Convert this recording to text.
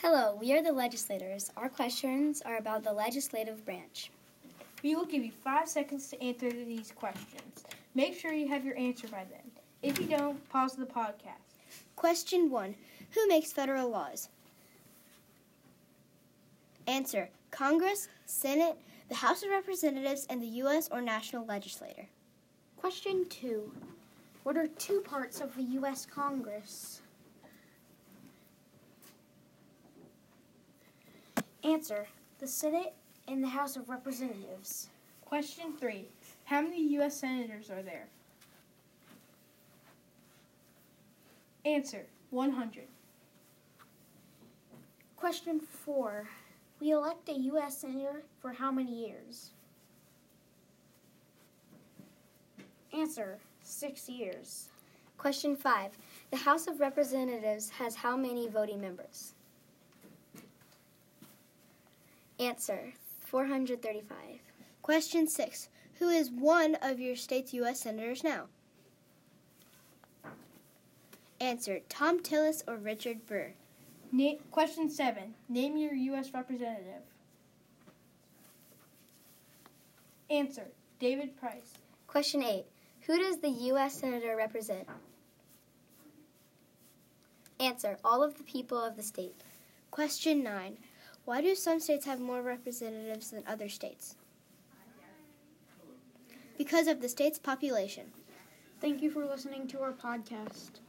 Hello, we are the legislators. Our questions are about the legislative branch. We will give you five seconds to answer these questions. Make sure you have your answer by then. If you don't, pause the podcast. Question 1 Who makes federal laws? Answer Congress, Senate, the House of Representatives, and the U.S. or national legislator. Question 2 What are two parts of the U.S. Congress? Answer The Senate and the House of Representatives. Question 3 How many U.S. Senators are there? Answer 100. Question 4 We elect a U.S. Senator for how many years? Answer Six years. Question 5. The House of Representatives has how many voting members? Answer 435. Question 6 Who is one of your state's U.S. senators now? Answer Thom Tillis or Richard Burr. Na- question 7 Name your U.S. representative. Answer David Price. Question 8. Who does the U.S. Senator represent? Answer All of the people of the state. Question 9 Why do some states have more representatives than other states? Because of the state's population. Thank you for listening to our podcast.